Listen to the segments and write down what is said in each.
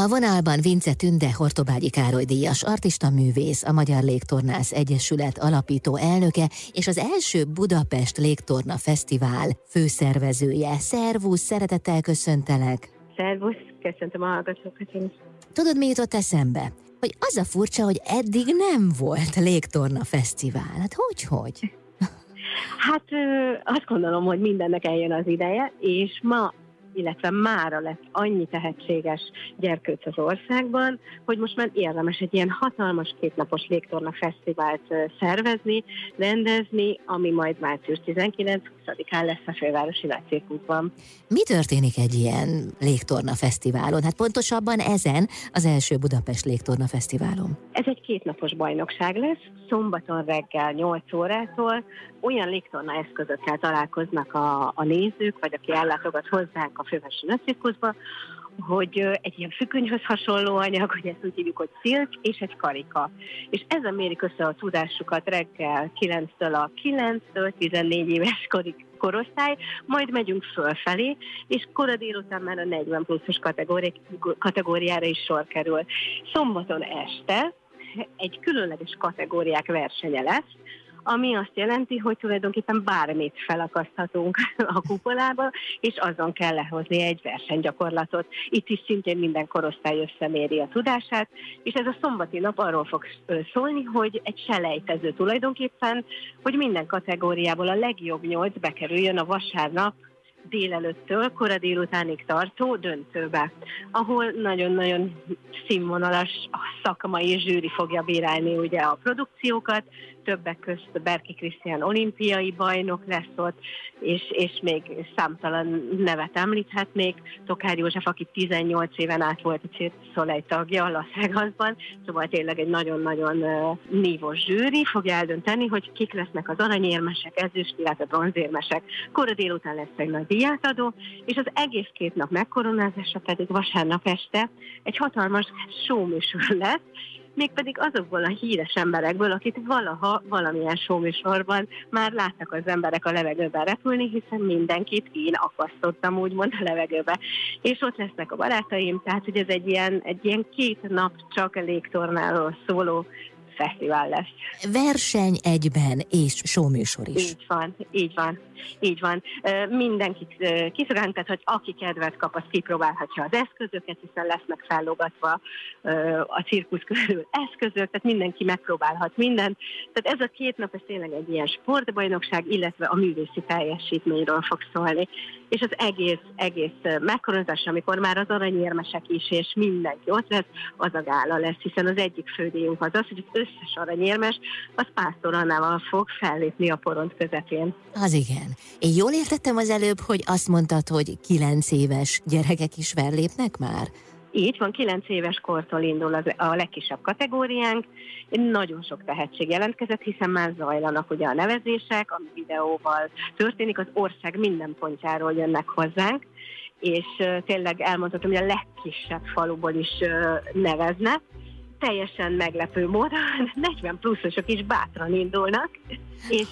A vonalban Vince Tünde Hortobágyi Károly díjas artista művész, a Magyar Légtornász Egyesület alapító elnöke és az első Budapest Légtorna Fesztivál főszervezője. Szervusz, szeretettel köszöntelek! Szervusz, köszöntöm a hallgatókat is. Tudod, mi jutott eszembe? Hogy az a furcsa, hogy eddig nem volt Légtorna Fesztivál. Hát hogy, hogy? Hát azt gondolom, hogy mindennek eljön az ideje, és ma illetve mára lett annyi tehetséges gyerkőc az országban, hogy most már érdemes egy ilyen hatalmas kétnapos légtorna fesztivált szervezni, rendezni, ami majd március 19-20-án lesz a fővárosi nagycirkuszban. Mi történik egy ilyen légtorna fesztiválon? Hát pontosabban ezen az első Budapest légtorna fesztiválon. Ez egy kétnapos bajnokság lesz, szombaton reggel 8 órától olyan légtorna eszközökkel találkoznak a, a nézők, vagy aki ellátogat hozzánk a fővárosi nagycirkuszba, hogy egy ilyen függönyhöz hasonló anyag, hogy ezt úgy hívjuk, hogy szilk, és egy karika. És ezen mérik össze a tudásukat reggel 9-től a 9-től 14 éves korig korosztály, majd megyünk fölfelé, és kora délután már a 40 pluszos kategóriára is sor kerül. Szombaton este egy különleges kategóriák versenye lesz, ami azt jelenti, hogy tulajdonképpen bármit felakaszthatunk a kupolába, és azon kell lehozni egy versenygyakorlatot. Itt is szintén minden korosztály összeméri a tudását, és ez a szombati nap arról fog szólni, hogy egy selejtező tulajdonképpen, hogy minden kategóriából a legjobb nyolc bekerüljön a vasárnap délelőttől kora délutánig tartó döntőbe, ahol nagyon-nagyon színvonalas szakmai zsűri fogja bírálni ugye a produkciókat, többek közt Berki Krisztián olimpiai bajnok lesz ott, és, és még számtalan nevet említhetnék. Tokár József, aki 18 éven át volt a Cirque tagja a Las Vegasban, szóval tényleg egy nagyon-nagyon nívós zsűri fogja eldönteni, hogy kik lesznek az aranyérmesek, ezüst, illetve bronzérmesek. Kora délután lesz egy nagy díjátadó, és az egész két nap megkoronázása pedig vasárnap este egy hatalmas showműsor lesz, mégpedig azokból a híres emberekből, akit valaha valamilyen showműsorban már láttak az emberek a levegőben repülni, hiszen mindenkit én akasztottam úgymond a levegőbe. És ott lesznek a barátaim, tehát hogy ez egy ilyen, egy ilyen két nap csak légtornáról szóló fesztivál lesz. Verseny egyben és showműsor is. Így van, így van, így van. Mindenkit kiszolgálunk, tehát hogy aki kedvet kap, az kipróbálhatja az eszközöket, hiszen lesznek fellogatva a cirkusz körül eszközök, tehát mindenki megpróbálhat mindent. Tehát ez a két nap, ez tényleg egy ilyen sportbajnokság, illetve a művészi teljesítményről fog szólni. És az egész, egész megkoronzás, amikor már az aranyérmesek is, és mindenki ott lesz, az a gála lesz, hiszen az egyik fődíjunk az az, hogy az összes aranyérmes, az Pásztor Annával fog fellépni a poront közepén. Az igen. Én jól értettem az előbb, hogy azt mondtad, hogy kilenc éves gyerekek is fellépnek már? Így van, 9 éves kortól indul az, a legkisebb kategóriánk. Nagyon sok tehetség jelentkezett, hiszen már zajlanak ugye a nevezések, ami videóval történik, az ország minden pontjáról jönnek hozzánk, és tényleg elmondhatom, hogy a legkisebb faluból is neveznek, teljesen meglepő módon 40 pluszosok is bátran indulnak, és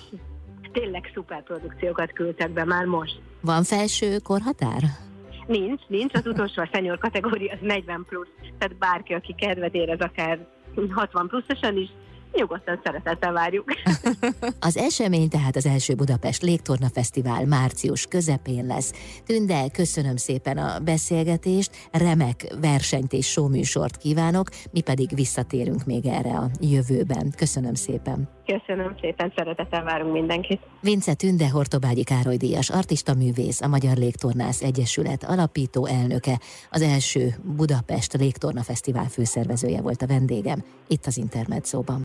tényleg szuper produkciókat küldtek be már most. Van felső korhatár? Nincs, nincs. Az utolsó a senior kategória az 40 plusz, tehát bárki, aki kedvet érez, akár 60 pluszosan is, nyugodtan szeretettel várjuk. az esemény tehát az első Budapest Légtorna Fesztivál március közepén lesz. Tünde, köszönöm szépen a beszélgetést, remek versenyt és showműsort kívánok, mi pedig visszatérünk még erre a jövőben. Köszönöm szépen. Köszönöm szépen, szeretettel várunk mindenkit. Vince Tünde Hortobágyi Károly Díjas, artista művész, a Magyar Légtornász Egyesület alapító elnöke, az első Budapest Légtorna Fesztivál főszervezője volt a vendégem itt az Intermedzóban.